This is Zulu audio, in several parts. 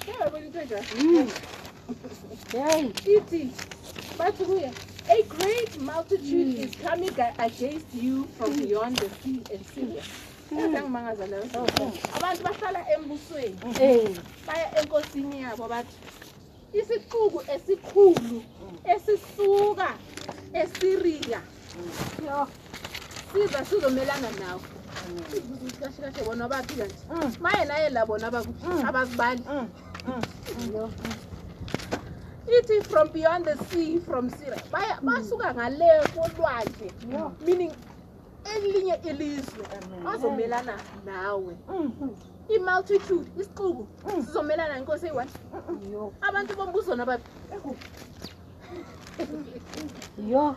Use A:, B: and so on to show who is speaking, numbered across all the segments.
A: keyabona A great multitude mm. is coming against you from mm. beyond the sea and Syria. Mm. abantu bahlala embusweni baya enkosini yabo bathi isixuku esikhulu esisuka esiriya siza sizomelana nawe kahle kahle bona baphila nje mm. maye naye labona abakubali mm.
B: mm.
A: ithi from beyond the sea from syria basuka ngale kolwandle meaning elinye ilizwe bazomelana nawe i-multitude isiqubu mm. sizomelana inkosi eyi-one abantu bombuzona bab
B: yo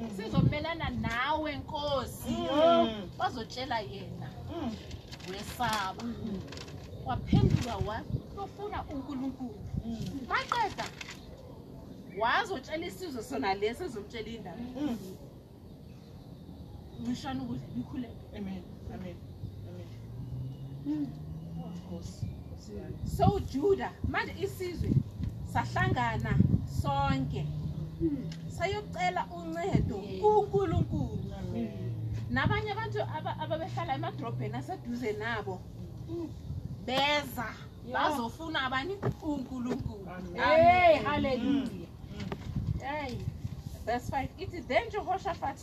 A: mm. sizomelana nawe nkosi
C: mm.
A: bazotshela yena wesaba mm-hmm. waphendula wafuna unkulunkulu maqeda wazotshela isizwe sona lesi ezomtshela indaba ngishana ukuthi likhule
C: amen amen hmm.
A: so juda manje isizwe sahlangana sonke hmm. sayocela uncedo kunkulunkulu nabanye abantu ababehlala emadrobheni aseduze nabo hmm. beza bazofuna abanye unkulunkulu halleluya Verse 5 It is then Jehoshaphat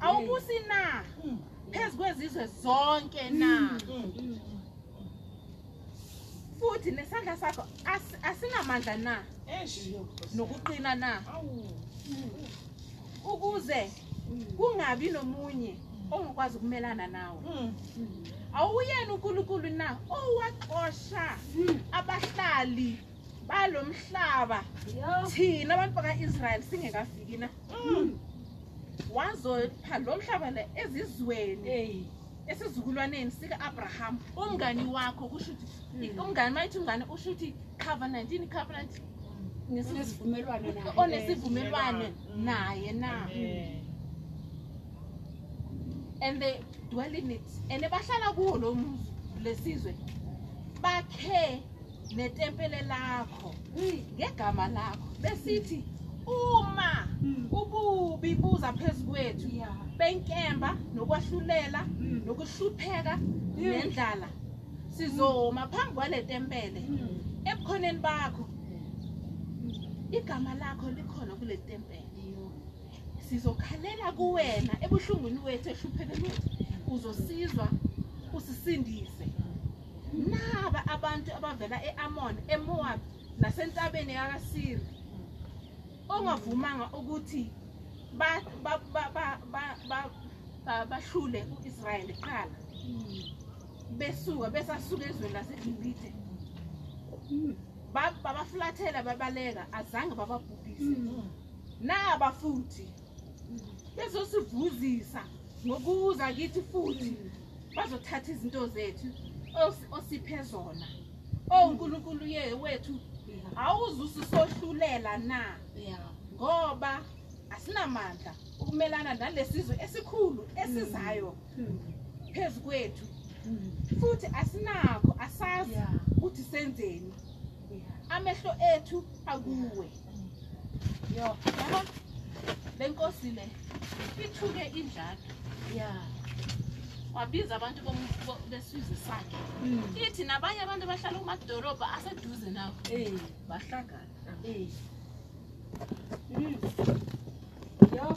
A: awubusi na hmm. phezu kwezizwe zonke na futhi nesandla sakho asinamandla na nokuqina na ukuze kungabi nomunye ongakwazi ukumelana nawe awuyena unkulunkulu na owaxosha abahlali balomhlaba thina abantu baka-israyeli singekafiki na mm. wazopha lo mhlaba la ezizweni esizukulwaneni sika-abraham umngani wakho kusho ukuthi umngani mayethi umngane usho ukuthi covenantini covenant onesivumelwane naye na and they dwell in it and bahlala kuwo lo lesizwe bakhe netempele lakho mm. ngegama lakho besithi mm. uma mm. ububi buza
B: phezukwethu
A: benkemba nokwahlulela nokuhlupheka nendlala sizoma phambi kwale tempele ebukhoneni bakho igama lakho likhona kule tempele sizokhalela kuwena ebuhlungwini wethu ehluphekeni wethu uzosizwa usisindise naba abantu abavela e-amon emowabi nasentabeni yakasiri ongavumanga ukuthi bahlule u-israyeli qala besuka besasuka ezweni lasegibhithe babafulathela babaleka azange bababhubhise naba futhi bezosivuzisa ngokuza kithi futhi bazothatha izinto zethu osiphe zona oNkulunkulu oh, mm. ye wethu awuzusisohlulela na ngoba asinamandla ukumelana nalesizwe esikhulu esizayo
B: mm. mm.
A: phezukwethu futhi asinakho asazi ukuthi senzeni amehlo ethu akuwe
B: yo
A: yabo lenkosi le ithuke idlaka
B: yeah
A: wabiza abantu besizwe sakhe
B: hmm.
A: ithi nabanye abantu bahlala kumadolobha aseduze nabo
B: eh.
A: bahlangana
B: eh. Hmm. yo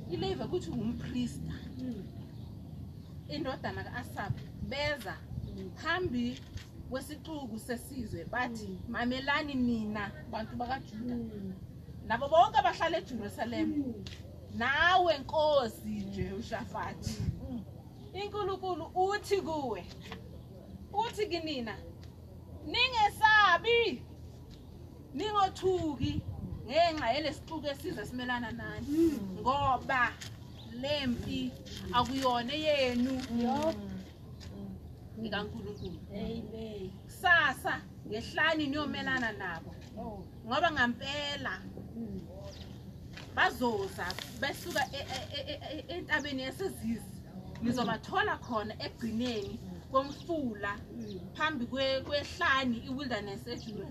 A: ilevi akuthi ngumprista
B: mm.
A: indodana ka-asab beza
B: mm.
A: phambi kwesixuku sesizwe bathi mamelani nina bantu bakajuda nabo bonke bahlala ejerusalema nawe nkosi nje ushafati
B: mm.
A: inkulunkulu uthi kuwe uthi kinina ningesabi ningothuki ngenxa yelesixuku esiza simelana nani
B: mm.
A: ngoba lempi akuyona yenu
B: mm.
A: ngikaNkuluNkulu
B: amen
A: kusasa ngehlani niyomelana nabo
B: oh.
A: ngoba ngampela bazoza besuka e, e, e, entabeni yasezizi nizobathola khona ekugcineni komfula phambi kwehlani i-wilderness ejura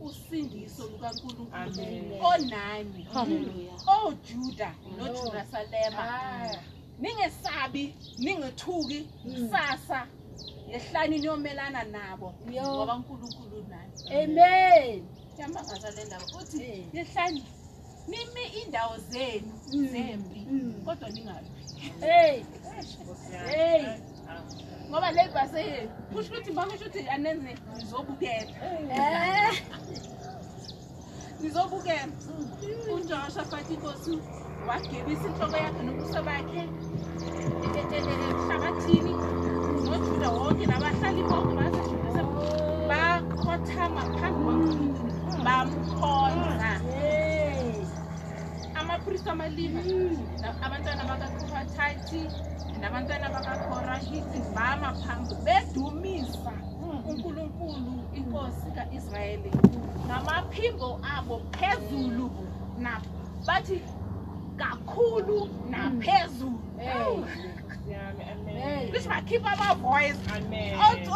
A: usindiso lukaNkulunkulu onani oJuda
B: oh,
A: noJerusalema
B: ah.
A: ningesabi ningethuki
B: hmm.
A: kusasa yehlani niyomelana nabo ngoba uNkulunkulu nani
B: amen
A: yamangaza le ndaba uthi yehlani nimi indawo zenu zempi kodwa ningabi
B: hey
A: ngoba le bhasi ye kusho ukuthi mbangisho ukuthi anenze ngizobukela
B: eh.
A: ngizobukela unjosha fati inkosi wagebisa inhloko yakhe nobuso bakhe emhlabathini nojuda wonke nabahlali boko bazeshuise bakhothama phambi
B: kwakhulu
A: bamkhona eh
B: amapurista
A: malima abantwana bakakhuvathathi and abantwana bakakhorahisibama phambi bedumisa unkulunkulu inkosi kaisrayeli namaphimbo abo phezulu bathi kakhulu naphezulu lithi bakhiphe amavoice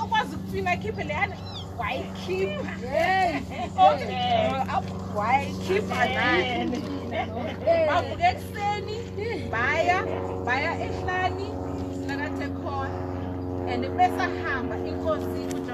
A: okwazi ukufina khiphe leyani wayikhipha wayikhipha nani bavuka ekuseni baya baya ehlani sinakathe khona and besahamba inkosi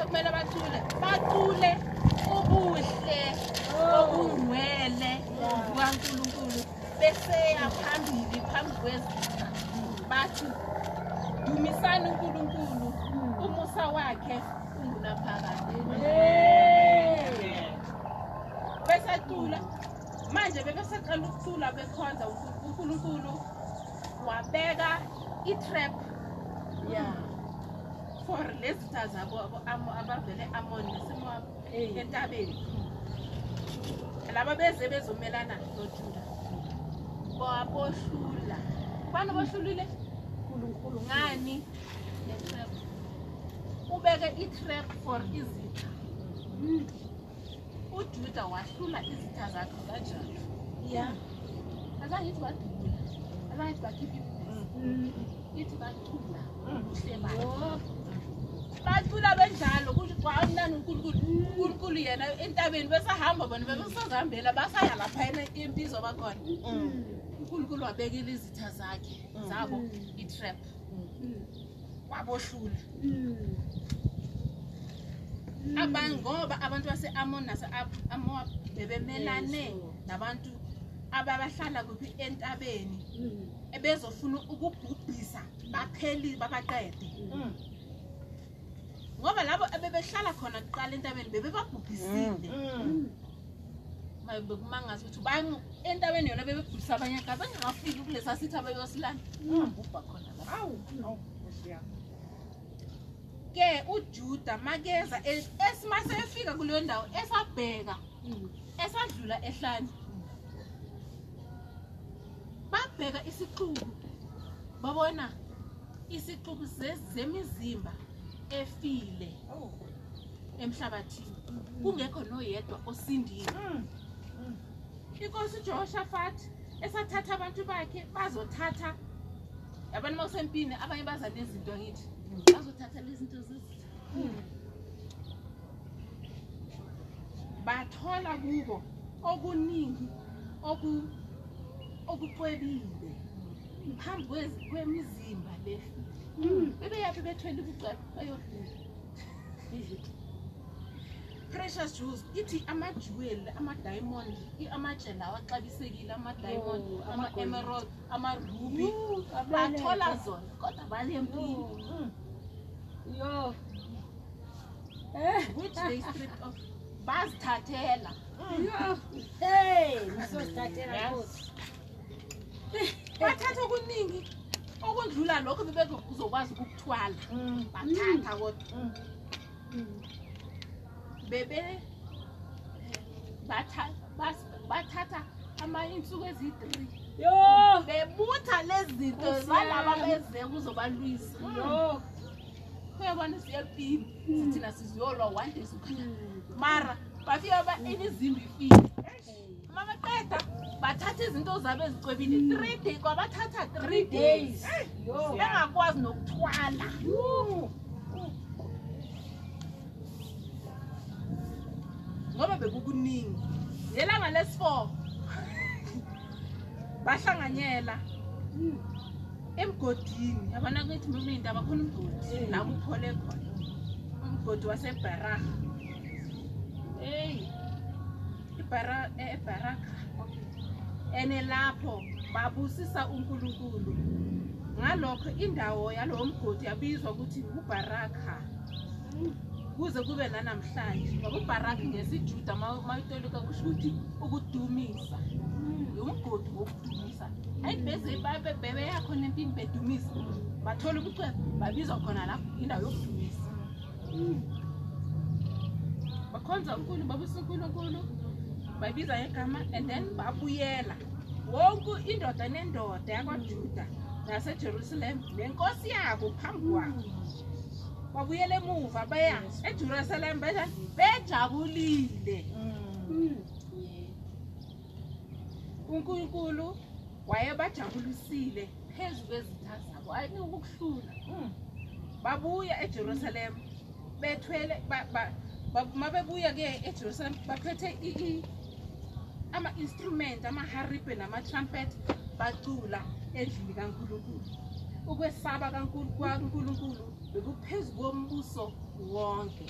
A: okumele bacule bacule ubuhle obungcwele bukaNkulunkulu beseya phambili phambi kwezinto bathi dumisani uNkulunkulu umusa wakhe ungulaphakade abantu ukuhlula bekhonza uNkulunkulu wabeka i-trap
B: yeah
A: for lezitha zabo abavele amon
B: nesimo
A: entabeni laba beze bezomelana nojuda baboshula kubani boshulile
B: unkulunkulu
A: ngani netrap ubeke i-trap for izitha mm. ujuda wahlula izitha zakhe kanjani bacula benjalo kunkulunkulu yena entabeni besahamba bona bebesazihambela basaya lapha yena impizo bakhona unkulunkulu mm. wabekela izitha zakhe mm. zabo mm. itrap wabohlula ngoba abantu base-amon nase-amoa bebemelane nabantu ababahlala kuphi entabeni mm. ebezofuna ukubhubhisa bapheli babaqede mm. ngoba labo ebebehlala khona kuqala entabeni bebebabhubhisile mm. bekumangazi ukuthi entabeni yona bebebhubhisa abanye kaze ngingafiki kulesa sithi abayosilanda ungabhubha khona
C: lapho
A: ke ujuda makeza esimasefika kuleyo ndawo esabheka esadlula ehlane babheka isixuku babona isixuku zemizimba efile
C: oh.
A: emhlabathini kungekho noyedwa osindile
C: mm.
A: inkosi ujehoshafat esathatha abantu bakhe bazothatha yabona uma kusempini abanye baza nezinto angithi bazothatha le zinto mm. bathola kubo okuningi obucwebile phambi kwemizimba le hmm. bebeyaphi bethwele ubucwebe bayodlula precious jews ithi amajuwel amadiamond amatshe lawo axabisekile amadiamond
B: oh,
A: ama-emerald
B: amarubi
A: athola zona kodwa
C: balempilo
B: yo
A: which they strip of bazithathela
B: Yeah.
C: Hmm.
B: Hey,
A: so that's it. lokho bebekuzokwazi ukukuthwala
C: mm.
A: bathatha mm. kodwa
C: mm.
A: bebe eh, bathatha ama-insuku eziyi-three
B: yo
A: bebutha lezi zinto
B: balaba
A: beze kuzobalwisa uyabona siyepini sithina siziyolwa one day sukhanya mara bafika ba-inizimbi ifile mamaqeda bathatha izinto zabo ezicwebile hmm. three day kwabathatha three days bengakwazi nokuthwala ngoba bekukuningi ngelanga lesi-four bahlanganyela hmm. emgodini yabona kuithi mekuneyinto abakhona umgodi nabo uphole khona umgodi wasebharaha eyi ibharaka ene lapho babusisa uNkulunkulu ngalokho indawo yalowo mgodi yabizwa ukuthi uBaraka kuze kube nanamhlanje ngoba ubaraki ngesijuda mayitolika kusho ukuthi ukudumisa umgodi wokudumisa hayi beze bebeyakhona empini bedumisa bathole ukuthi babizwa khona lapho indawo yokudumisa bakhonza unkulu babusa unkulunkulu babiza ngegama and then babuyela wonke indoda nendoda yakwajuda nasejerusalem nenkosi yabo phambi kwabo babuyela emuva beya ejerusalem beja bejabulile mm. unkulunkulu wayebajabulisile phezu kwezitha zabo ayekukuhlula mm. babuya ejerusalem bethwele babuya ke ejerusalem baphethe ama-instrument amaharibhe nama-trumpet bacula endlini kankulunkulu ukwesaba kankulunkulu bekuphezu kombuso wonke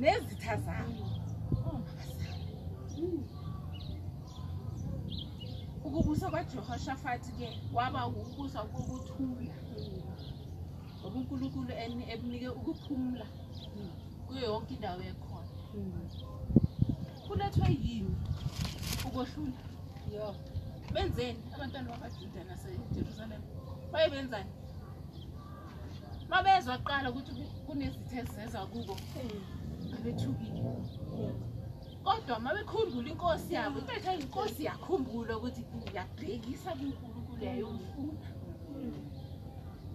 A: nezitha zabo oh, ukubusa kwajehoshafati ke waba ukubusa kokuthula ngoba unkulunkulu ebunike ukuphumla kuyo yonke indawo yekhona kulethwe yini ukohlula
B: yo
A: benzeni abantwana babajuda nasejerusalem baye benzani ma bezwa kuqala ukuthi kunezithe ezizeza kubo hmm. abethukile kodwa ma bekhumbula inkosi hmm. yabo intetha yinkosi yakhumbula ukuthi yabhekisa kunkulunkulu yayomfuna hmm.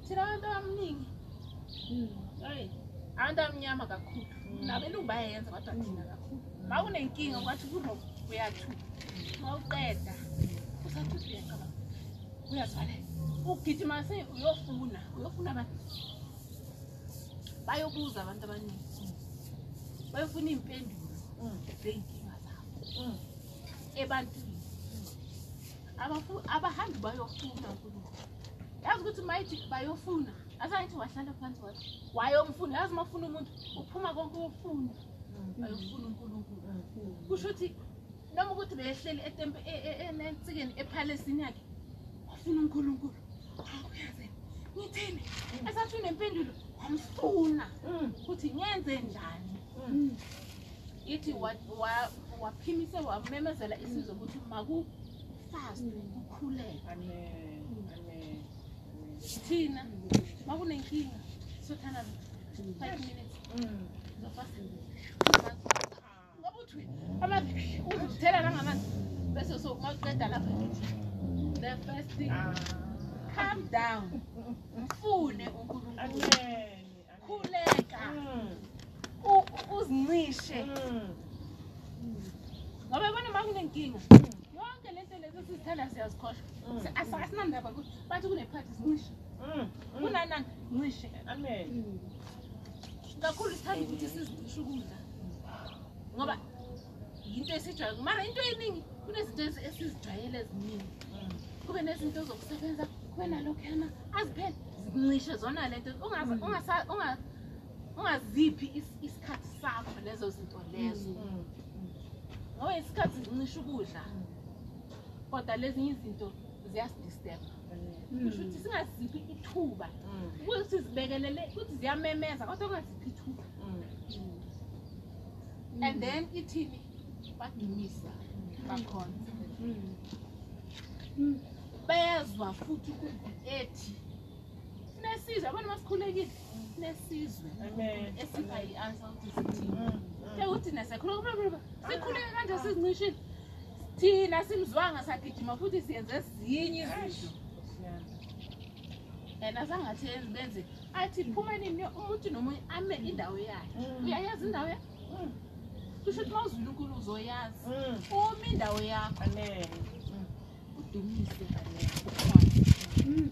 A: thina abantu abamningi ayi abantu abamnyama kakhulu nabelungu bayayenza kodwa thina kakhulu ma unenkinga kwathi kuno uyathu ma uqeda usathuthuyaaa uyazale ugijima se uyofuna uyofuna abantu bayobuza abantu abaningi bayofuna iy'mpendulo zey'nkinga zabo ebantwini abahambi bayofuna unkulunkulu yazi ukuthi mayithi bayofuna asangithi wahlala phansi wathi wayomfuna yazi uma ufuna umuntu uphuma konke uyofuna bayofuna unkulunkulu kusho ukuthi noma ukuthi behleli e, e, e, ensikeni ephalesini yakhe wafuna unkulunkulu akuyenzeni ngitheni mm. esathi unempendulo wamfuna mm. ukuthi ngenze njani mm. ithi waphimise wamemezela isizwe ukuthi makufast kukhuleka thina makunenkinga sothana five minutes zofasa uzithela nangamanzi bese umaqeda lapha the first thing ah. calm down mfune unkulunkulu khuleka hmm. uzincishe hmm. ngoba bona uma kunenkinga hmm. yonke lento lezi sizithela siyazikhosha asinandaba kuthi bathi kunephathi zincishe kunanani ncishe kakhulu sithanda ukuthi sizishukudla ngoba yinto esijwayele mara into eningi kunezinto esizijwayele eziningi kube nezinto zokusebenza kube nalokhuyana aziphele zincishe zona le nto mm. ungaziphi isikhathi sakho lezo zinto mm. lezo mm. ngoba isikhathi zincishe ukudla kodwa lezinye izinto ziyasidisturba kusho ukuthi singaziphi ithuba ukuthi zibekelele ukuthi ziyamemeza kodwa ungaziphi ithuba and then ithini banemisa bakhona mm. mm. bezwa futhi ukuethi nesizwe abantu basikhulekile nesizwe esiba eh, yi-ansalt ah, sithi mm, ke uthi nesekhuluka ah. sikhuleke kanje sizincishile thina simzwanga sagijima futhi siyenze ezinye izinto and azangathi yenze benze athi phuma nini umuntu nomunye ame indawo yakhe uyayazi indawo yakhe kushouthi uma uzulunkulu uzoyazi mm. uma indawo yakho mm. udumise mm.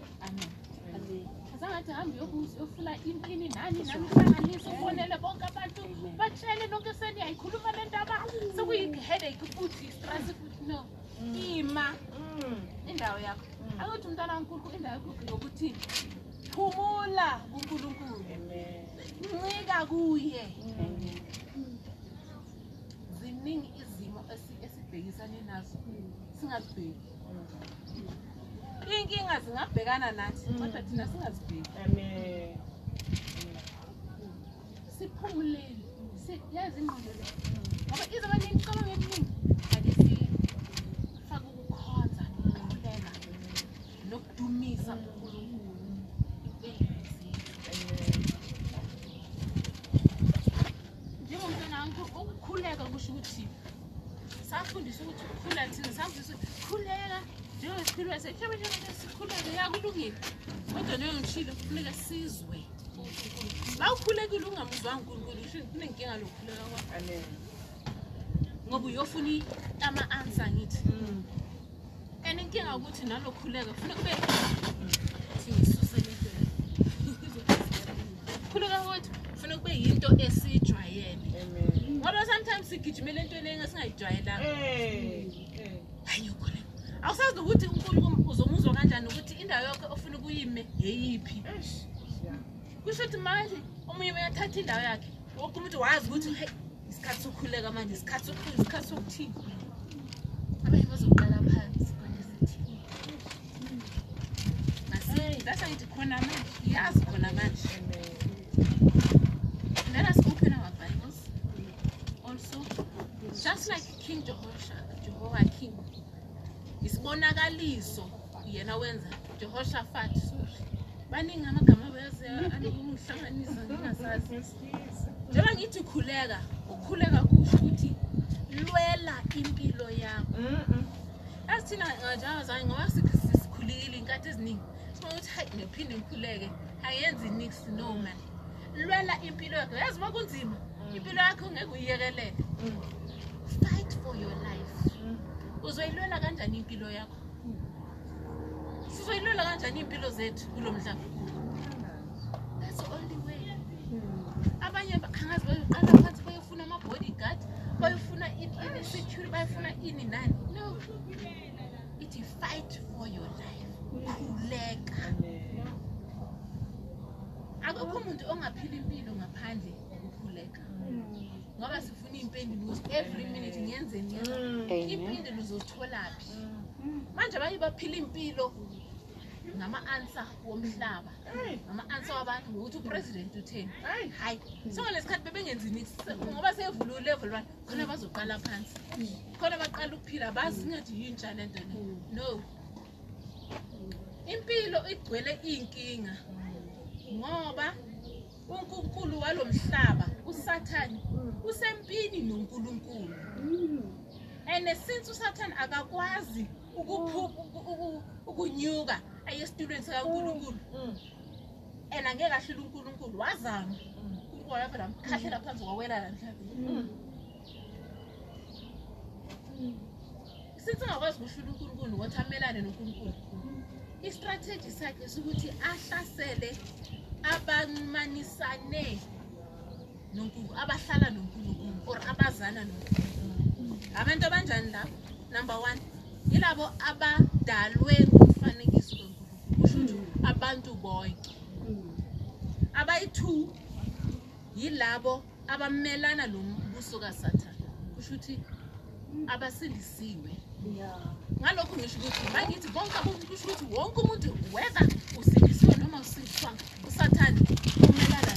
A: azangathi hambe yofula impini nani namhlanganise ubonele bonke abantu batshele nonke seniyayikhuluma le ndaba sekuyiheadake futhi istrasi futhi no ima indawo yakho akuthi umntwana wankulunkulu indawo yokuthi phumula kunkulunkulu ncika kuye ziningi izimo esibhekisane nazo singazibheki iy'nkinga zingabhekana nathi mm. kodwa thina singazibheki siphumuleni yazi ingqondole mm. ngoba izoba nicabanga eminingi akesifake ukukhonza nokuqulela nokudumisa mm. sifundisa ukuthi safundisa ukuthi ukhula thina safundisa ukuthi khuleka njengesikhuluwe sekuhlebelele sikhuleke yakulungile kodwa leyo ngishilo kufuneka sizwe ma ukhulekile ungamuzwanga unkulunkulu kusho kunenkinga lokukhuleka kwako ngoba uyofuna ama-ansa ngithi mm. and inkinga ukuthi nalokhuleka funeka ube khuleka kwethu funeka kube yinto esijwayele ngoba sometimes sigijimele entweni engasingayijwayelanga hayi khona awusazi nokuthi unkulunkulu uzomuzwa kanjani ukuthi indawo yakho ofuna ukuyime yeyiphi kusho ukuthi manje omunye uyathatha indawo yakhe wokhe umuntu wazi ukuthi hey isikhathi sokukhuleka manje isikhathi sokukhula isikhathi sokuthini abanye bazoqala phansi kwenye zithini ngasi ngithi khona manje yazi khona manje just like king jehoshajehova king isibonakaliso yena wenza jehoshafat baningi amagama beze anokumuhlanganisa ngingasazi njengoba ngithi khuleka ukhuleka kusho ukuthi lwela impilo yakho yazi thina eh, njengabazane ngoba sikhulile inkathi eziningi sibona ukuthi hayi ngiphinde ngikhuleke ayenzi nix no man lwela impilo yakho yazi uma kunzima mm. impilo yakho ngeke uyiyekelele
C: mm
A: your life uzoyilwela kanjani impilo yakho sizoyilwela kanjani iy'mpilo zethu kulo mdlalo that's only way abanye bakhangazi bayoqala phansi bayofuna ama-body guard bayofuna i-security bayofuna ini nani no ithi fight for your life khuleka akukho umuntu ongaphila impilo ngaphandle ngoba sifuna iy'mpendulo ukuthi every minute ngenzeni impendulo
C: mm.
A: uzotholaphi manje abanye baphila impilo ngama-ansa womhlaba ngama-ansa wabantu ngokuthi upresident utheni hhayi sogalesi khathi bebengenzini ngoba sevule ulevel one khona bazoqala phansi khona baqala ukuphila bazi ngathi yintsha le nto le no impilo igcwele iy'nkinga ngoba mm unkulunkulu walo mhlaba usathane usempini nonkulunkulu and since usathane akakwazi mm. ukunyuka aye esitulweni sikankulunkulu
C: mm. Mm.
A: and angeke ahlule unkulunkulu wazama uaavela mkhahlela phansi wawela la mhlabeni since ungakwazi ukuhlula unkulunkulu nokuthi amelane nonkulunkulu istrategi sakhe sokuthi ahlasele abamanisane abahlala nonkulunkulu or abazana nonkulunkulu abantu abanjani labo number one yilabo abadalwe ngumfanekiso lonkulunkulu kusho ukuthi abantu bonke abayi-two yilabo abamelana nombuso kasathana kusho ukuthi abasindisiwe ngalokhu ngisho ukuthi mangithi bonke abantu kusho ukuthi wonke umuntu whether usindisiwe noma usindiswanga
B: قصة
A: هذه هم لا لا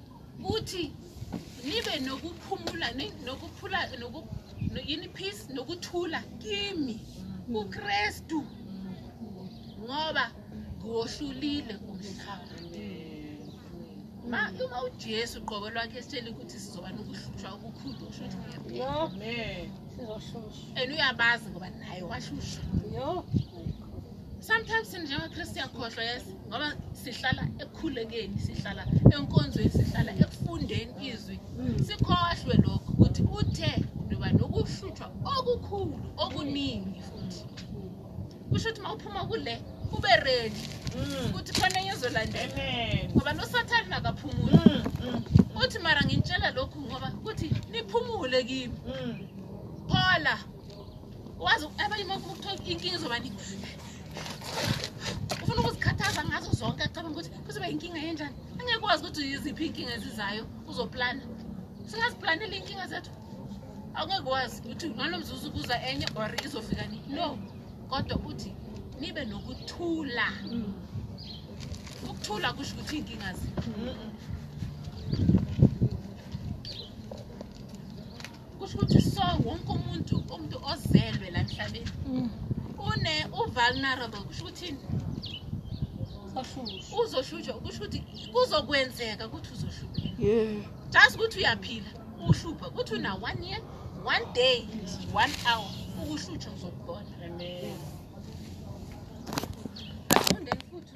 A: uthi nibe nokuphumula nokuphula yini peace nokuthula kimi uKristu ngoba ngohlulile umhlaba ma uma uJesu uqobo lwakhe esitshela ukuthi sizoba nokuhlushwa okukhulu usho ukuthi
B: ngiyaphi
A: and uyabazi ngoba naye
B: washushwa
A: sometimes sini njengakristu yakhohlwa yes ngoba sihlala ekhulekeni sihlala enkonzweni sihlala ekufundeni izwi mm. sikhohlwe lokho ukuthi uthe niba nokuhluthwa okukhulu okuningi futhi kusho ukuthi ma uphuma kule kube redi
C: mm.
A: ukuthi khona enye ezolandela ngoba nosathane nakaphumule
C: mm,
A: uthi mara ngintshela lokhu ngoba kuthi niphumule kimi phola wazi abanye makuba kuthiwa inkinga izoba nikufile ufuna ukuzikhathaza ngazo zonke acabanga ukuthi kuzoba yinkinga yenjani angeke ukwazi ukuthi yiziphi iy'nkinga ezizayo uzoplana singaziplaneli iy'nkinga zethu angeke wazi ukuthi ngalo mzuzu ukuza enye or izofika nini no kodwa uthi nibe nokuthula ukuthula kusho ukuthi iy'nkinga zi kusho ukuthi so wonke umuntu umuntu ozelwe la mhlabeni une uvulnerable kusho ukuthini uzoshutshwa kusho ukuthi kuzokwenzeka ukuthi
D: uzoshuphe
A: just ukuthi uyaphila uhluphe kuthi una-one year one day one hour ukuhlutshwa uzokubona afundeni futhi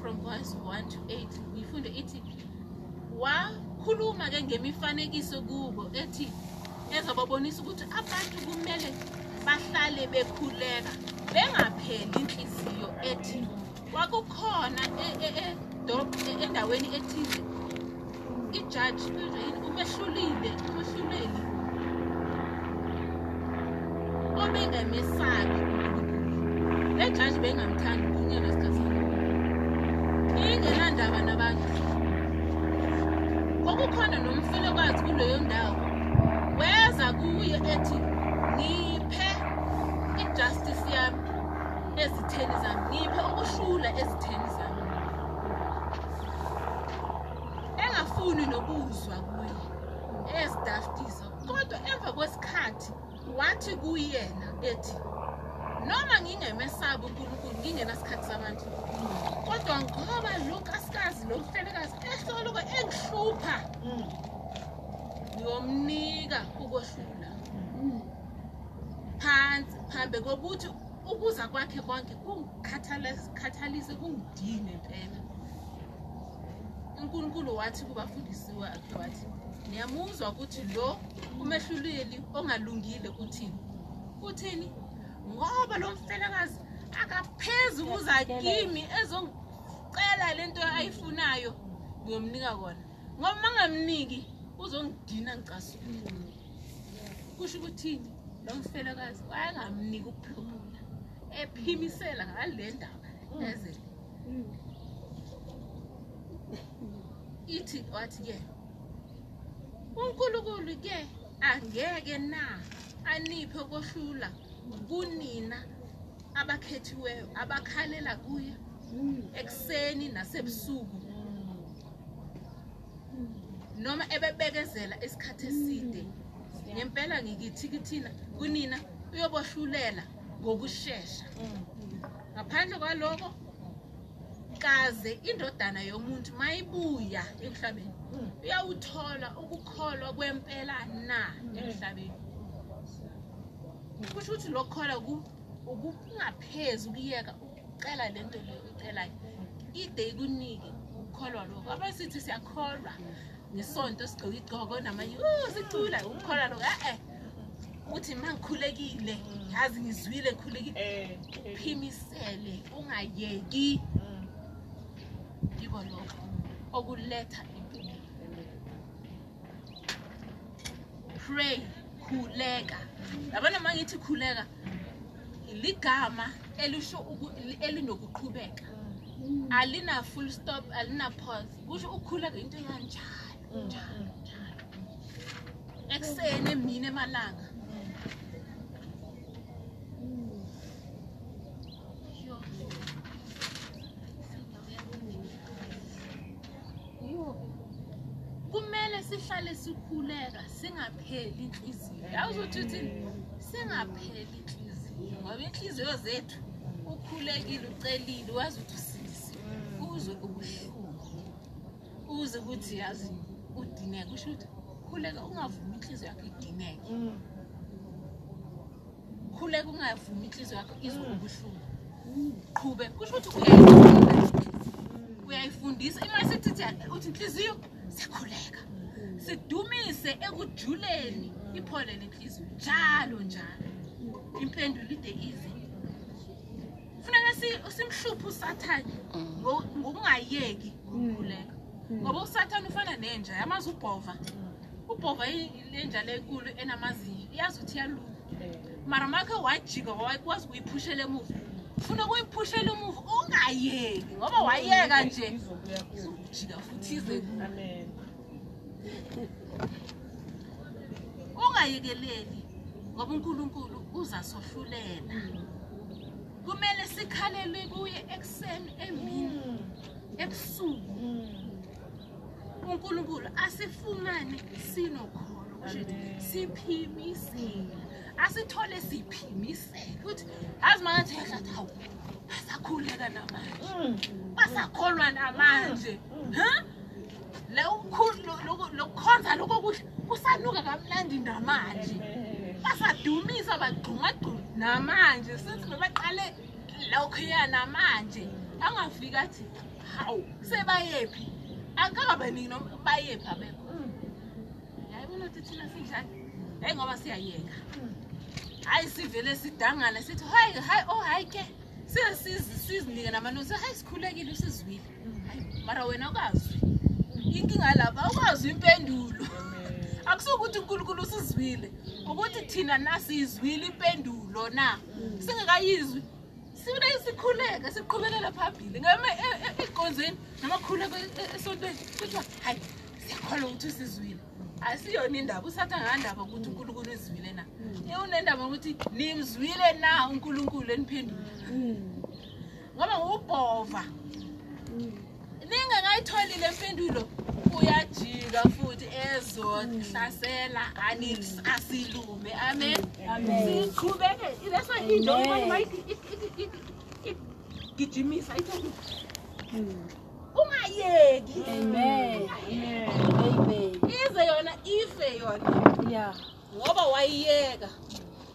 A: from verse 1 to 8 ngifunde ithi wakhuluma-ke ngemifanekiso kubo ethi ezababonisa ukuthi abantu kumele bahlale bekhuleka bengapheli inhliziyo ethi kwakukhona e-, e-, e-, endaweni ethize umjaji kanjani umehlulile umehluleli obengamesabi le jaji bengamthandi unyana sikhathi ingenandaba nabantu kwakukhona nomfelokazi kuleyo ndawo weza kuye ethi ngiphe ijustice yami ezitheni zami ngiphe ukuhlula ezitheni zami kuzwa kuye ezidaftiza kodwa emva kwesikhathi wathi kuyena ethi noma ngingemesabi unkulunkulu ngingenasikhathi sabantu kodwa ngoba lonkasikazi lomhlelekazi ehloluko engihlupha ngiyomnika ukwehlula phansi phambi kokuthi ukuza kwakhe konke kungikhathalise kungidine mpela unkulunkulu wathi kubafundisi wakhe wathi niyamuzwa ukuthi lo umehluleli ongalungile uthini uthini ngoba lo mfelakazi akaphezu ukuza kimi ezongicela le nto ayifunayo ngiyomnika kona ngoba uma ngamniki uzongidina ngicasukulo kusho ukuthini lo mfelakazi wayengamnika ukuphumula ephimisela ngale ndaba mm. ezele mm. ithi wathi-ke unkulunkulu-ke angeke na aniphe kohlula kunina abakhethiweyo abakhalela kuye ekuseni nasebusuku noma ebebekezela isikhathi eside ngempela ngikithi kithina kunina uyobohlulela ngokushesha ngaphandle kwaloko kaze indodana yomuntu mayibuya emhlabeni hmm. uyawuthola ukukholwa kwempela na hmm. emhlabeni kusho ukuthi lokholwa ukungaphezu ukuyeka ucela lento le ucelayo ide ikunike ukukholwa lokho abasithi siyakholwa ngesonto sigcoka igcoko namanye sicula ukukholwa lokho e-e ukuthi ma ngikhulekile hmm. yazi ngizwile ngikhulekile eh, eh. uphimisele ungayeki eh, eh. yiko lokho okuletha impilo pray khuleka yabona uma ngithi khuleka ligama elisho elinokuqhubeka alina full stop alina pause kusho ukukhuleka into yanjalo njalo njalo ekuseni emini emalanga sihlale sikhuleka singapheli inhliziyo yazi ukuthi uthini singapheli inhliziyo ngoba inhliziyo zethu ukhulekile ucelile wazi ukuthi usisi uzwe ubuhlungu uze ukuthi yazi udineke kusho ukuthi khuleka ungavumi inhliziyo yakho idineke khuleka ungavumi inhliziyo yakho izobuhlungu uqhube kusho ukuthi uyayifundisa uyayifundisa imasithithi uthi inhliziyo sikhuleka sidumise ekujuleni iphole lenhliziyo njalo njalo impendulo ide ize funeke simhluphe usathane ngokungayeki ukuguleka mm. ngoba usathane ufana nenja yamazi ubhova ubhova lenja leenkulu enamazinyo iyazi uthi yaluka eh. mara makhe wajika wakwazi ukuyiphushela emuva funeka uyiphushele umuva ungayeki ngoba wayeka nje ujika futhi
C: izekule
A: ungayekeleli ngoba uNkulunkulu uzasohlulela kumele sikhalelwe kuye ekuseni emini ebusuku uNkulunkulu asifumane sinokholo kusho siphimisela asithole siphimisela ukuthi azi manje ehlathi hawu basakhuleka namanje mm. basakholwa namanje mm. mm. ha lokukhonza lokho kuhle kusanuka kamnandi namanje basadumisa bagxumagxuma namanje since bebaqale lokhuya namanje angafika athi hawu sebayephi akabe nini bayephi abekho yayibona ukuthi thina sinjani hayi ngoba siyayeka hayi sivele sidangala sithi hayi hayi oh hayi ke sizinike namanosi hayi sikhulekile usizwile hayi mara wena ukazwi inkinga lapha ukwazi impendulo akusukuthi unkulunkulu usizwile ukuthi thina nasiyizwile impendulo na singekayizwi sibe sikhuleke siqhubekele phambili ngeenkonzeni e, namakhuleko e, esontweni kuthiwa hhayi siyakhola ukuthi usizwile asiyona indaba usathe ngandaba ukuthi unkulunkulu uzwile na unendaba mm. yokuthi nimzwile na unkulunkulu eniphendule mm. ngoba ngubhova mm ningakayitholile impendulo uyajika futhi ezohlasela asilume amen siqhubeke leso idoigijimisa hmm. ungayeki ize yona ife yona ngoba wayiyeka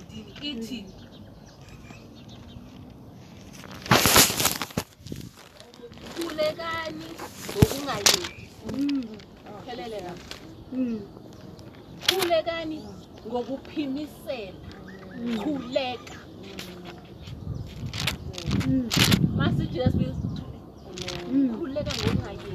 A: 17 ithi khulekani ngokungayeki hmm iphelele
B: la hmm.
A: khulekani ngokuphimisela
B: hmm.
A: khuleka masijesbkhuleka hmm. ngokungayeki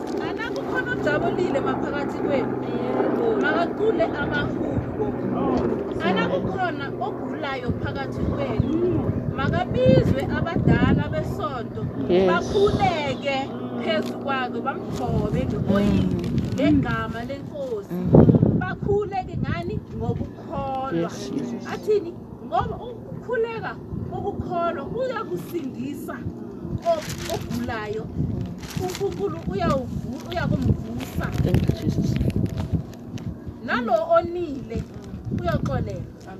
A: Anakho khona ojabulile maphakathi kwenu. Makacule amahubo. Oh. Anakho khona ogulayo phakathi kwenu. Makabizwe abadala besonto bakhuleke mm. phezu kwakhe bamgcobe ngeoyini mm. ngegama lenkosi. Mm. Bakhuleke ngani ngokukholwa. Athini? ngoba ukukhuleka kokukholwa kuyakusindisa ogulayo unkulunkulu uyakumvusa nalo onile uyaxolela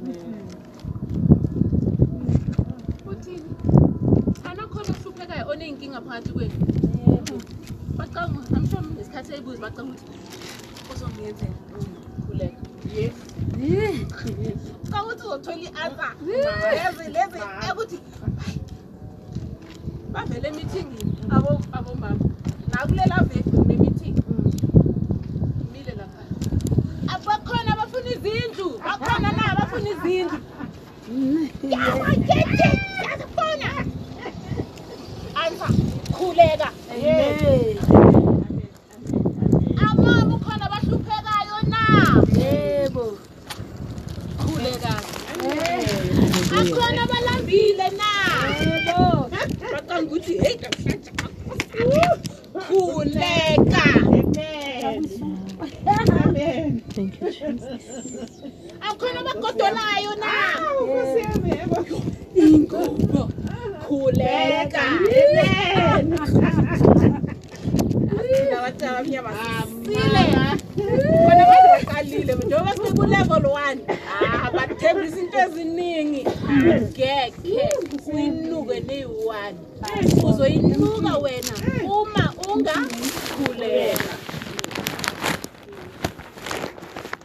A: futhi thana khona ohluphekayo oney'nkinga phakathi kwenu bacanga amshomi nesikhathi eyibuzi bacanga ukuthi uzongiyenzela ukhuleka xa ukuthi uzothola i-answer lezi lezi ekuthi bavele emithingini abomama nakulela veki nemithingi mile lapha bakhona abafuna izindlu bakhona na abafuna izindlu yawajeje yazifona answer khuleka amama ukhona bahlupheka
B: ulale
A: kahle akhona balambile na baqanga ukuthi heyi khuleka akhona abagodolayo na inkubo khuleka abanye baqalile njengoba sikulevel one ah, bathembisa into eziningi ngekhe uyinuke niyi-one uzoyinuka wena uma
C: ungakhulela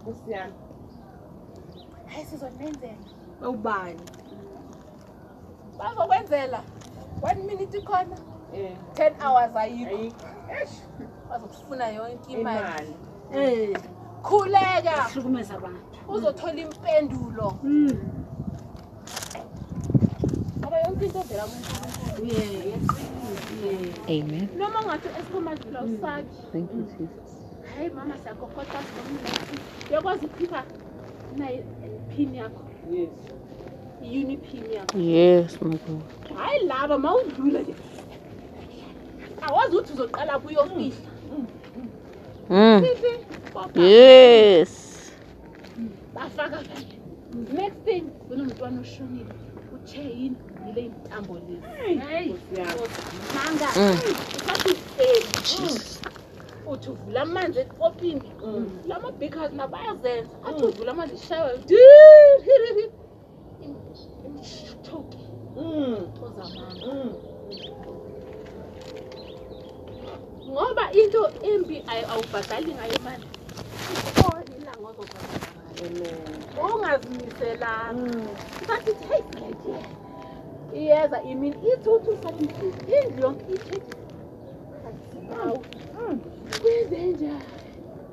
C: nkosi yam
A: hayi sizonenzela
B: ubani
A: bazokwenzela one minute ikhona
C: eh.
A: ten hours ayikho bazokufuna yonke imali
B: eh. khulekahlukumeza bantu
A: uzothola impendulo
B: hmm.
A: ngoba yonke into evela
E: kuntuamen
A: noma ungathi
E: esikhomadlula usakhe
A: hhayi mama siyakokota uyakwazi ukukhipha nayo phini yakho iuniphini yakho
E: yes madoda
A: hhayi laba ma udlula nje awazi ukuthi uzoqala kuyofihla
E: yes
A: bafaka next thing kunomntwana oshonile utsheyini yile e intambo lezi manga usathi mm. uthi uvula manje epopini la ma-bikas nabayazenza athi mm. uvula manje ishaywa
C: mm. mm.
A: ngoba into embi awubhadali ngayo imali
C: ongazimiselanga
A: sathi tayi iyeza imini ithi uthi usathi indlu yonke ithethi Kwenze njani?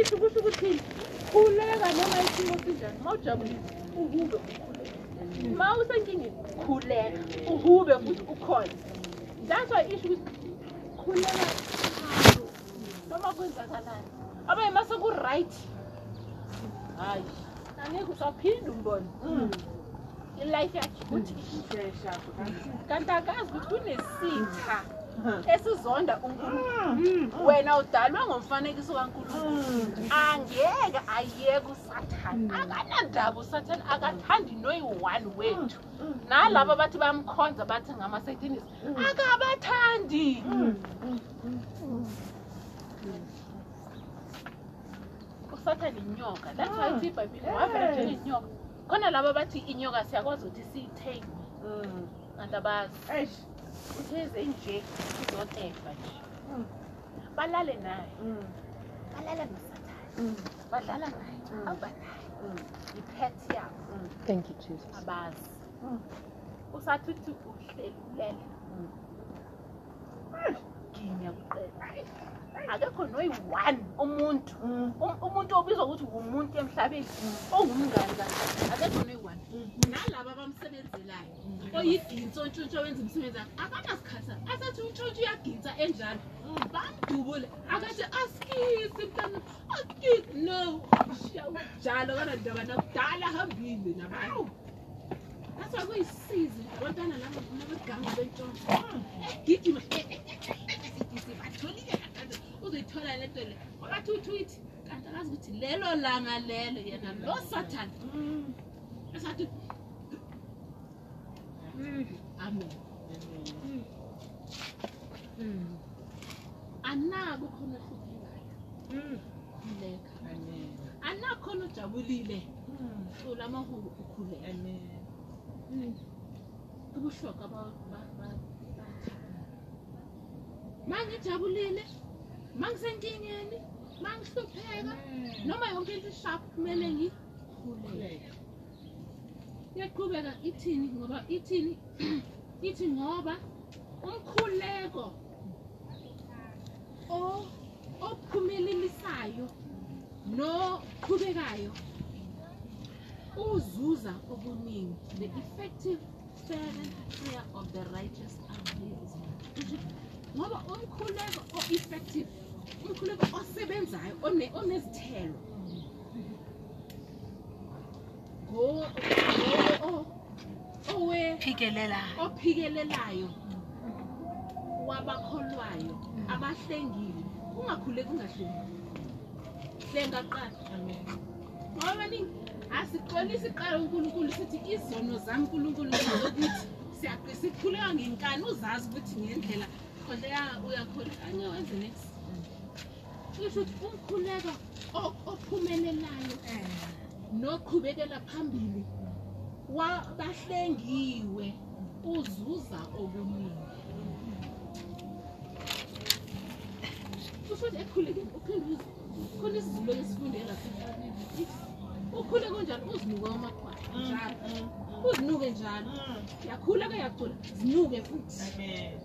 A: isho kusho ukuthi khuleka noma isimo sinjani uma ujabulile uhube ma usenkingeni khuleka uhube futhi ukhona that's why isho ukuthi khuleka noma kwenzakalani abaye masekuright hayi angeke usaphinde umbone
C: hmm.
A: ilife yakhe ukuthi kanti akazi ukuthi kunesitha esizonda unkulunkulu ah.
C: mm.
A: wena udalwa ngomfanekiso kankulunkulu
C: ah.
A: angeke ayeke usathane mm. akanandaba usathane akathandi noyi-one wethu mm. nalabo bathi bamkhonza bathi ngama-satanis akabathandi usathane inyoka that's why thi ah. ibhayibhile wavela njengenyoka khona labo bathi inyoka siyakwazi ukuthi
C: siyithengwe
A: kanti abazi utheze nje izotefa nje
C: mm.
A: balale naye
C: mm.
A: balale nosathane
C: mm.
A: badlala naye
C: abanaye
A: iphethi yabo abazi usathi uthi
C: uhlelulele
A: ginya kuqela akekho noyi-one umuntu umuntu obizwa ukuthi umuntu emhlabeni ongumngaza akekho noyi-one nalaba abamsebenzelayo oyiginsa ontshontsho wenza umsebenzi akho akanasikhathia asathi untshontsho uyaginsa enjalo bamdubule akathi askisi mntana askisi no shiya ujalo kanandabana kudala ahambile nabantu aswa kuyisizi abantwana labo nabeganga bentshontsho egijima batholile uzoyithola lento le okathi uthi uithi kanti akazi ukuthi lelo langa lelo yena lo satan esathi mm. mm. amen mm. anabo khona ohluphekayo
C: leka
A: anakhona ojabulile sula amahubo ukhule
C: ubuhloka
A: bathanda mangijabulile mangisenkingeni mangihlupheka noma yonke into ishap kumele ngikhuleke iyaqhubeka ithini ngoba ithini ithi ngoba umkhuleko ophumelelisayo noqhubekayo uzuza okuningi the effective fervent prayer of the righteous avails ngoba umkhuleko o-effective umkhuleko osebenzayo onezithelo ophikelelayo wabakholwayo abahlengile ungakhuleki ungahlengi hlenga qala ngoba ningi asixolisi qala unkulunkulu sithi izono zam unkulunkulu ngokuthi siyaqisa ikhuleka ngenkani uzazi ukuthi ngendlela khondeka uyakhona anyawazi next umkhuleko ophumelelayo noqhubekela phambili wabahlengiwe uzuza okuningi usuthi ekhulekeni uphinde khona isizulu esifunde engasifanele ukhule kunjani uzinuke amagwaa
C: mm, mm, mm.
A: uzinuke njalo yakhula ke yakugcula zinuke futhi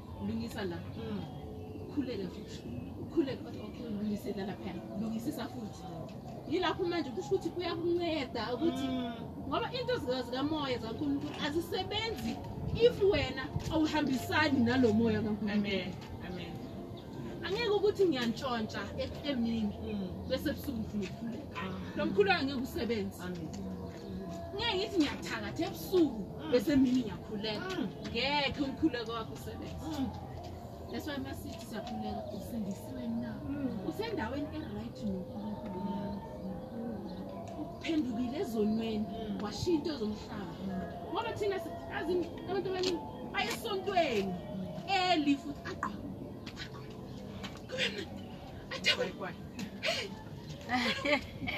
A: lungisa la ukhulele futhi ukhulele kodwa okay ulungisela lapha lungisisa futhi yilapho manje kusho ukuthi kuyakunceda ukuthi
C: mm.
A: ngoba into zikamoya zankulunkulu azisebenzi if wena awuhambisani nalo moya kankulunkulu angeke ukuthi ngiyantshontsha emini
C: mm.
A: bese busuku ngifunekhuleka
C: ah.
A: lo mkhulu angeke usebenzi ngeke ngithi ngiyathakatha ebusuku mm. bese emini ngiyakhuleka ngekhe umkhuleko wakho
C: usebenzi
A: that's why masithi siyakhuleka usindisiwe na usendaweni e-right nonkulunkulu na uphendukile ezonweni washiya into zomhlaba ngoba thina azi abantu abaningi baye esontweni eli futhi
C: aqa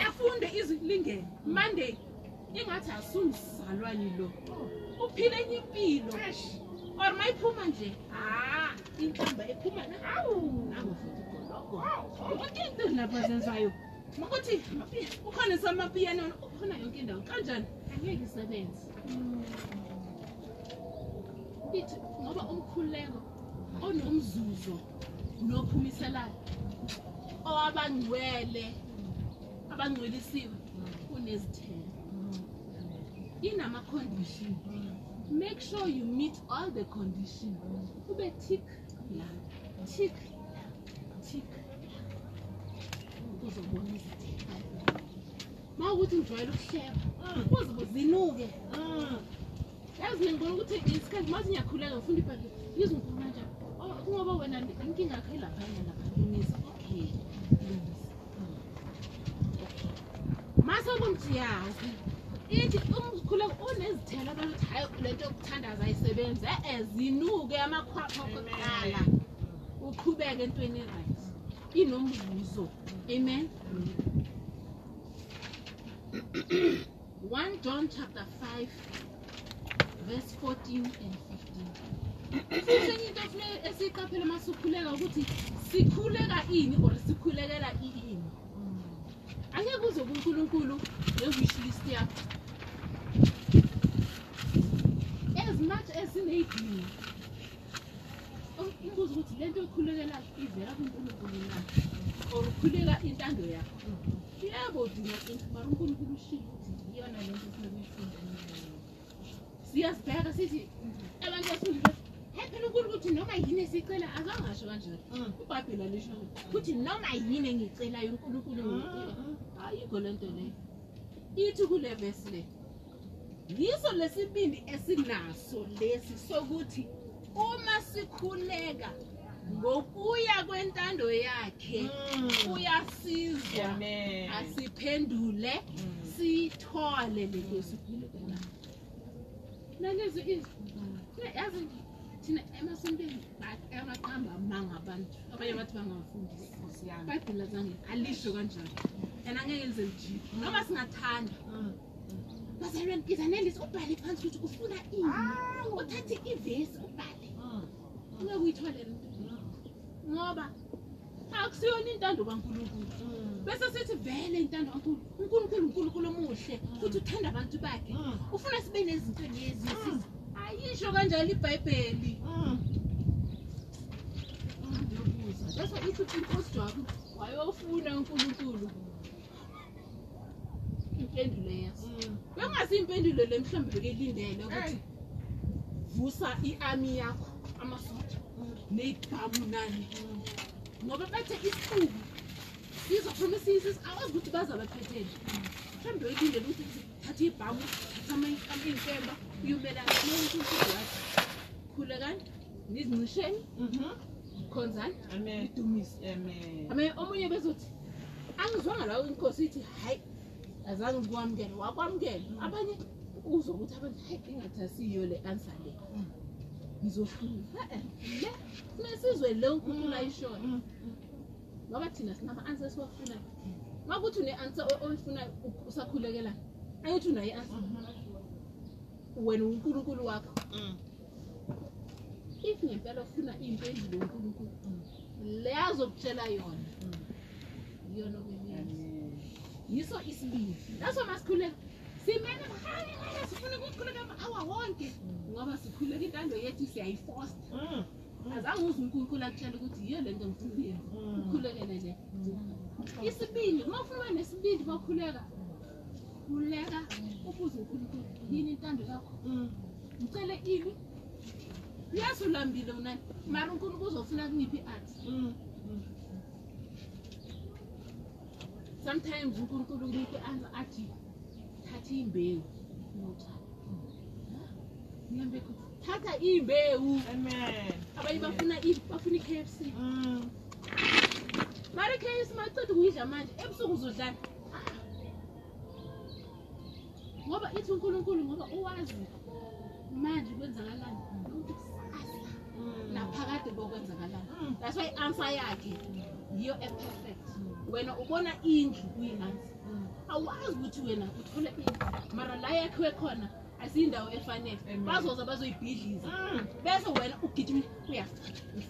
A: afunde izilingene monday ingathi asumzalwani lo uphile enye impilo or mayiphuma nje ha inkomba ekhumana ngafuthi goloko onke into lapha zenzayo makuthi ukhona samapiyano ukhona yonke indawo kanjani angeke isebenze hmm. ithi ngoba umkhuleko onomzuzo nophumiselayo owabangcwele abangcwelisiwe kunezithelo hmm. inamacondition make sure you meet all the condition ube tick la tick tick uzobona izinto ma ukuthi ngijwayele ukuhleba
C: uzibuzinuke
A: yazi ngibona ukuthi isikhathi mathi ngiyakhuleka ufunda ibhali ngizongikhuluma njani oh, kungoba wena inkinga yakho ilaphana lapha lungisa okay lungisa ma sobomjiyazi ithi um khuleka unezithela bathi hayi le nto yokuthandaza ayisebenzi e-e zinuke amakhwapha okuqala uqhubeke entweni erit inomvuzo amen one john chapter five verse fourteen and fifteen futhi enye into funee esiyiqaphele uma sikhuleka ukuthi sikhuleka ini or sikhulekela ini mm. angeke uzobe unkulunkulu nevishlist yakho ubekhulekela ivela kunkulunkulu na or ukhuleka intando yakho yebo dina into mar unkulunkulu ushile ukuthi yona le nto ufuna kuyifunda siyazibheka sithi abantu basuzie hayi phela unkulu ukuthi noma yini esicela azangasho kanjani
C: ah.
A: ubhabhela lisho futhi noma yini engicelayo unkulunkulu ayikho
C: ah,
A: ah, le nto leyo ithi kule vesi le yiso lesibindi esinaso lesi sokuthi uma sikhuleka ngokuya kwentando yakhe
C: mm.
A: uyasizwa asiphendule
C: mm.
A: siyithole lekesikulekanalezoyazi thina emasontweni amaqamba amanga abantu abanye abathi bangafundisi bayibhela zange alisho kanjani and angeke lize lijike noma singathanda bazalwane izanelisa ubhale phansi ukuthi ufuna ini ah. uthathe ivesi ubhale
C: mm.
A: ungekuyithole lento ngoba akusiyona intando kankulunkulu
C: mm.
A: bese sithi vele intando kankulu unkulunkulu unkulunkulu omuhle mm. futhi uthanda abantu bakhe
C: mm.
A: ufuna sibe nezinto lezi ayisho kanjalo ibhayibheli jeso ithuthi inkosijwabo wayofuna unkulunkulu impendulo
C: yaso
A: bengasi impendulo le mhlawumbe bekelindele ukuthi vusa i-ami yakho amasoja neyiqamunani ngoba bathe isiqubu sizophuma isinsi awazi ukuthi bazabaphethele mhlawumbe yoyilindela ukuthi thatha ibhamu thathaiy'nkemba uyumelanaukuthi khule kani nizincisheni
C: mhm.
A: khonzani idumise ame omunye bezothi angizwanga lawo inkosi ithi hhayi azange ukwamukela wakwamukela mhm. abanye uzokuthi abanti hhayi ingathi asiyo le ansa le mhm ngizohlulaesizwe le ukhuula
C: ishona
A: ngoba thina sinama-ansa esiwafunayo ma kuthi une-ansa oyifunayo usakhulekelana ayithi unaye i-ansa wena unkulunkulu wakho if ngempela ufuna into endile unkulunkulu le azokutshela yona
C: yona
A: yiso isibindi naso masikhuleka simele mhalelela sifuna ukukhuleka amahawa wonke ngoba sikhuleka intando yethu siyayifosta
C: mm, mm.
A: azange uze unkulunkulu akutshela ukuthi yiyo le nto ngifuna uyenza
C: mm.
A: ukhulekele nje isibindi uma ufuna uba nesibindi bakhuleka khuleka ubuze unkulunkulu yini intando yakho ngicele ibi yesu ulambile mna mar unkulunkulu uzofuna kungiphi iart sometimes unkulunkulu kunipha iantr athi imbewu thatha
C: iimbewu
A: abanye bafunabafuna i-k f c mari k f c mm. maceda ukuyidla manje ebusuku uzodlala ngoba ithi unkulunkulu ngoba uwazi manje kwenzakalani
C: mm.
A: naphakade bokwenzakalani
C: mm.
A: that's why i-ansa yakhe yiyo e-perfect wena ubona indlu
C: uyi-ansa
A: awazi ukuthi wena uthole ini mara la yakhiwe khona asiyindawo efanele bazoza bazoyibhidliza bese wena ugidimi uya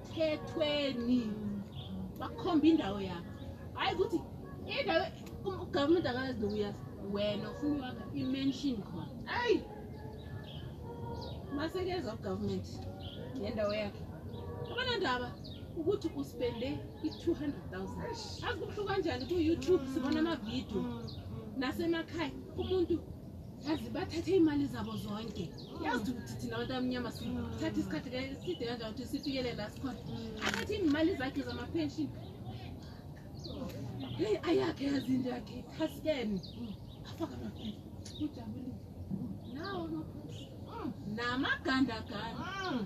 A: ngosemthethweni bakhomba indawo yakho hhayi ukuthi indawo ugovernment um-, akazi nokuyazi wena ufuna wakha i-mention khona
C: hayi
A: masekeza ugovernment ngendawo yakhe abanandaba ukuthi uspende i-200 000 azi kubuhluka njani ku-youtube sibona amavidio mm, mm, mm. nasemakhaya umuntu azi bathathe iimali zabo zonke yazi ukuthi thina abantu abamnyama sithathe mm. isikhathi kside kanjani ukuthi sifikele lasikhona athathe iimali zakhe zamapension heyi ayakhe yazi into yakhe khasikeni afakamapen ujabulile nawo mm, namagandaganda mm.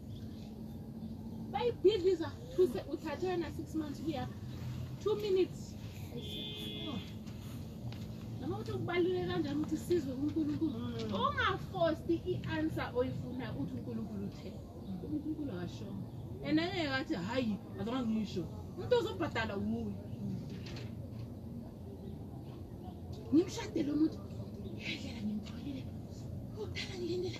A: bayibhidliza thuse uthathe yona six months kuya two minutes zama ukuthi ukubalule kanjani ukuthi sizwe unkulunkulu ongafosti mm. i-ansa oyifunayo uthi unkulunkulu uthe unkulunkulu akashona and anyeke athi hhayi azama ngisho umuntu ozobhadala wuye ngimshade lo muntu ngendlela ngimtholile utala ngilindele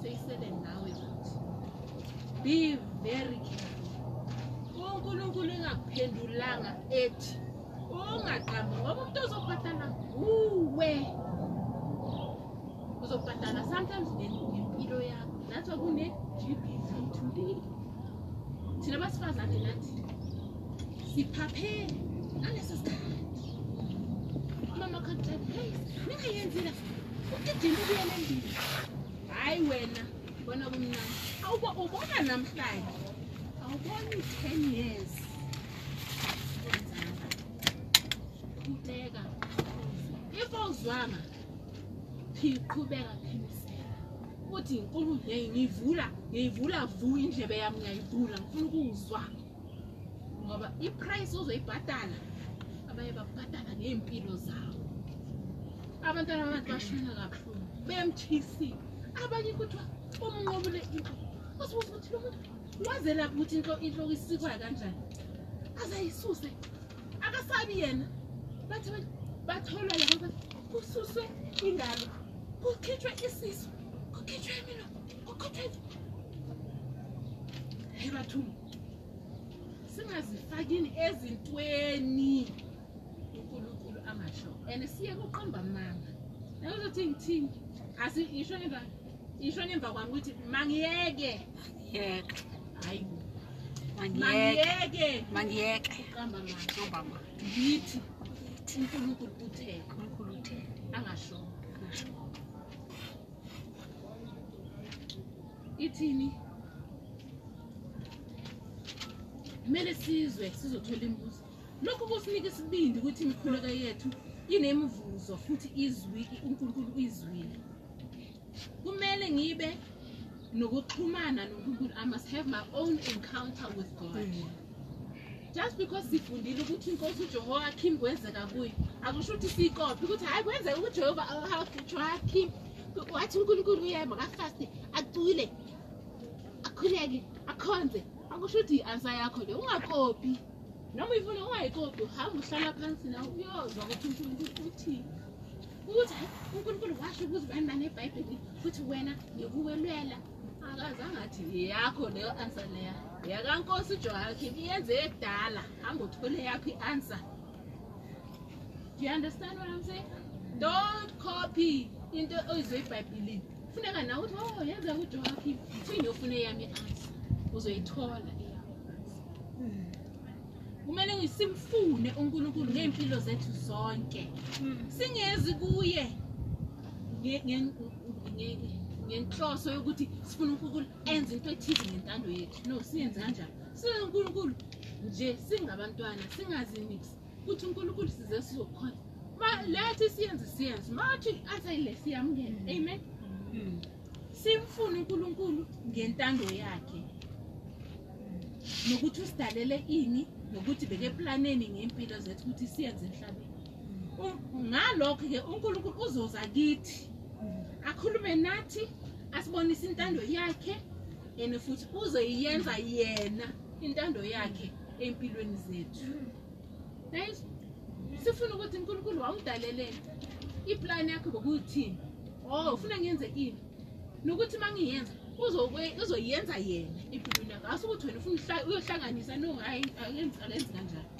A: seyisele nawe futhi be very careful unkulunkulu engakuphendulanga ethi ungaqambi ngoba umuntu ozobhatala kuwe uzobhatala sometimes ngempilo yakho nathi wakune-g b v today thina basifazane nathi siphaphe naleso sikhathi umamakhatae hey ningayenzile ugijima ubuyele mbili hhayi wena bona kumnani awubona namhlanje awuboni ten years ngiqhubeka ngimisela ukuthi inkulu hey ngivula ngivula vuka indlebe yami ngiyayivula ngifuna ukuzwa ngoba iprice uzoyibhatala abanye babhatala ngeempilo zabo abantwana babantu bashona kakhulu bemthisi abanye kuthiwa umnqobule into asibuza ukuthi lo muntu wazelapha ukuthi inhloko isikwayo kanjani azayisuse akasabi yena bathi batholwa labo kususwe ingalo kukhitshwe isizo kukhitshwe imilo kukhuthele hayi bathu singazifakini ezintweni unkulunkulu angasho and siye kuqamba manga nakuzothi ngithini asi isho ngemva isho ngemva kwami ukuthi mangiyeke hayi mangiyekeqamba
F: mangiyeke
A: ngithi unkulunkulu uthekhe
F: angashoo
A: ithini kumele sizwe sizothola imbuzo lokhu kusinika isibindi ukuthi imikhuleko yethu inemvuzo futhi unkulunkulu uyizwile kumele ngibe nokuxhumana nonkulunkulu i must have my own encounter with god mm. just because sifundile ukuthi inkosi ujehoyakim kwenzeka kuye akusho ukuthi siyikophe ukuthi hhayi kwenzeka ukujehova ujehoyakim uh, wathi unkulunkulu uyema kafaste acule akhuleke akhonze akusho ukuthi i-ansa yakho le ungakopi noma uyifuna ungayikopi uhambe uhlala phansi na uyozwa kuthi unkulunkulu uthi ukuthi hayi unkulunkulu washo ukuthi bani banebhayibheli futhi wena ngikuwelwela akazange athi yakho leyo ansa leya yakankosi joakim iyenze edala angothole yakho i-ansa do you understand what i'm saying don't copy into oyizoyibhayibhilini funeka nawe uthi o oh, yenza ujoaki thinyofune yami ansa uzoyithola eyabo kumele simfune unkulunkulu ngeempilo zethu zonke hmm. singezi kuye ngenhloso yokuthi sifuna unkulunkulu enze into ethize ngentando yethu no siyenze kanjalo size unkulunkulu nje singabantwana singazinisi kuthi unkulunkulu size sizokhona ma lethi siyenze siyenze mathi athi ayile siyamngena hmm. amen mm -hmm simfune unkulunkulu ngentando yakhe nokuthi usidalele ini nokuthi beke planeni ngempilo zethu ukuthi siyenze emhlabeni ngalokho-ke unkulunkulu uzoza kithi akhulume nathi asibonise intando yakhe and futhi uzoyiyenza yena intando yakhe empilweni zethu sifuna ukuthi unkulunkulu wawudalelele iplani yakhe bokuyithini oh ufuna ngiyenze ini nokuthi uma ngiyenza uzoyenza yena ibhibhina ngaso ukuthi wena ufuna uyohlanganisa no hayi akenzi kanjani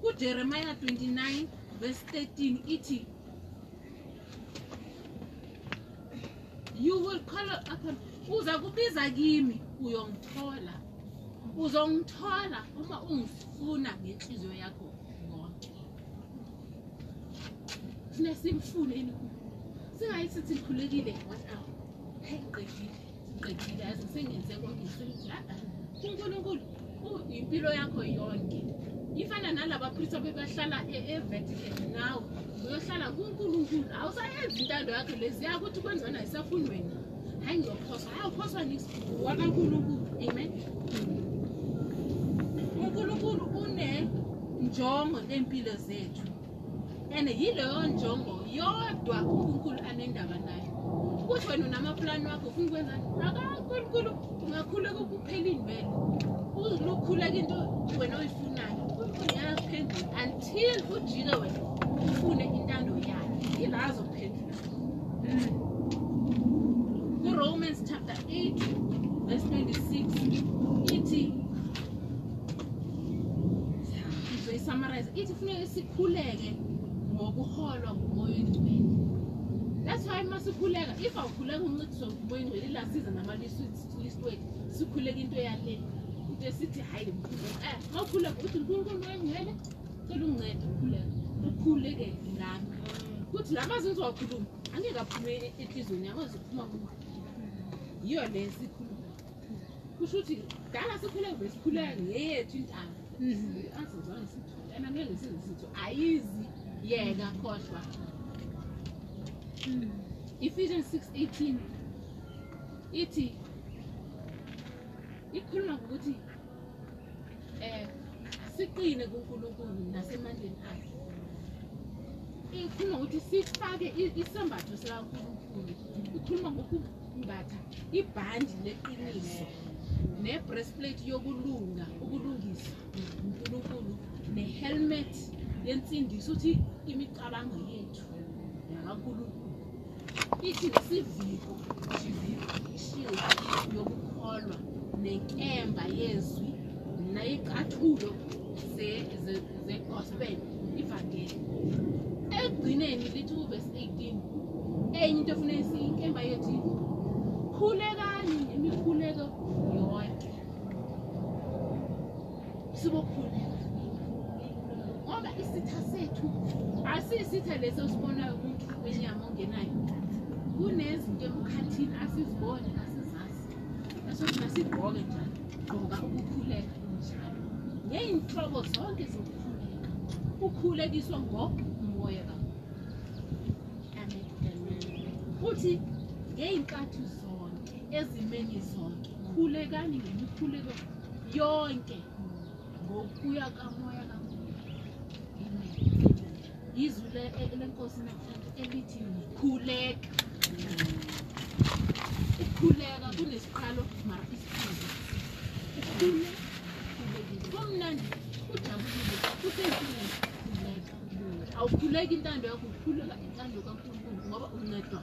A: kujeremaya 29 verse 13 ithi you will call upon uza kubiza kimi uyongithola uzongithola uma ungifuna ngenhliziyo yakho konke funa simfuneni kuo singayisithi khulekile hayi qedile qedile yazi sengenze konke unkulunkulu impilo yakho yonke ifana nalaba priste bebahlala e-, evatican nawe uyohlala kunkulunkulu awusayenzi intando yakho leziyakuthi kwenziwa nayisafuni wena hayi ngiyophoswa hayi uphoswa nikankulunkulu amen unkulunkulu unenjongo neempilo zethu and yileyo njongo yodwa unkulunkulu anendaba nayo ukuthi wena unamaplani wakho ufuna ukwenzani nakankulunkulu ungakhuleka kupheleni vele ulukhuleka into wena oyifunayo uyaphendula until ujike wena ufune intando yayo ilazo kuphendula hmm. kuromans chapter 8 vese 26 ithi ngizoyisamarize ithi funeke sikhuleke ngokuholwa ngumoya ongcwele that's why uma sikhuleka if awukhuleka umncediso ngumoya ongcwele ilasiza namalistwek sikhuleka into yale into esithi hayi mkhulu eh, ma ukhuleka ukuthi nkulunkulu moya ongcwele cela ungcede ukhuleka ukhuleke nami kuthi la mazi nizowakhuluma angeke aphume enhliziyweni yakho ziphuma yiyo le sikhuluma kusho ukuthi dala sikhuleke besikhuleka ngeyethu intaba mhm. azizwanga sithole and angeke sizisitho ayizi yeka khohlwa ephesians 6:18 ithi ikhuluma ngokuthi um siqine kunkulunkulu nasemandleni akhe ikhuluma ngokuthi sifake isembatho sikankulunkulu ikhuluma ngokumbatha ibhandi leqiniso ne-breastplate yokulunga ukulungisa unkulunkulu ne-helmet yensindiso uthi imicabango yethu yakankulunkulu ithi nesiviko shiviko yokukholwa nenkemba yezwi nayiqathulo zegospel ivangeli ekugcineni lithi uvesi 18 enye into efune inkemba yethi khulekani imikhuleko yonke sibokhuleka ngoba isithase isiyisitha lesi osibonayo umuntu wenyama ongenayo kunezinto emkhathini asizibone asizazi asokuna sigqoke njalo gqoka ukukhuleka njalo ngey'nhlobo zonke zokukhuleka ukhulekiswa ngomoya kakhulufuthi ngey'nkathi zonke ezimeni zonke khulekani ngemikhuleko yonke ngokuya kamoya yizwi e- lenkosi namhlanje elithi ngikhuleka ukhuleka kunesiqalo mara isikhulu kumnandi ujabulile kusenkulu awukhuleki intando yakho ukhuleka intando kankulunkulu ngoba uncedwa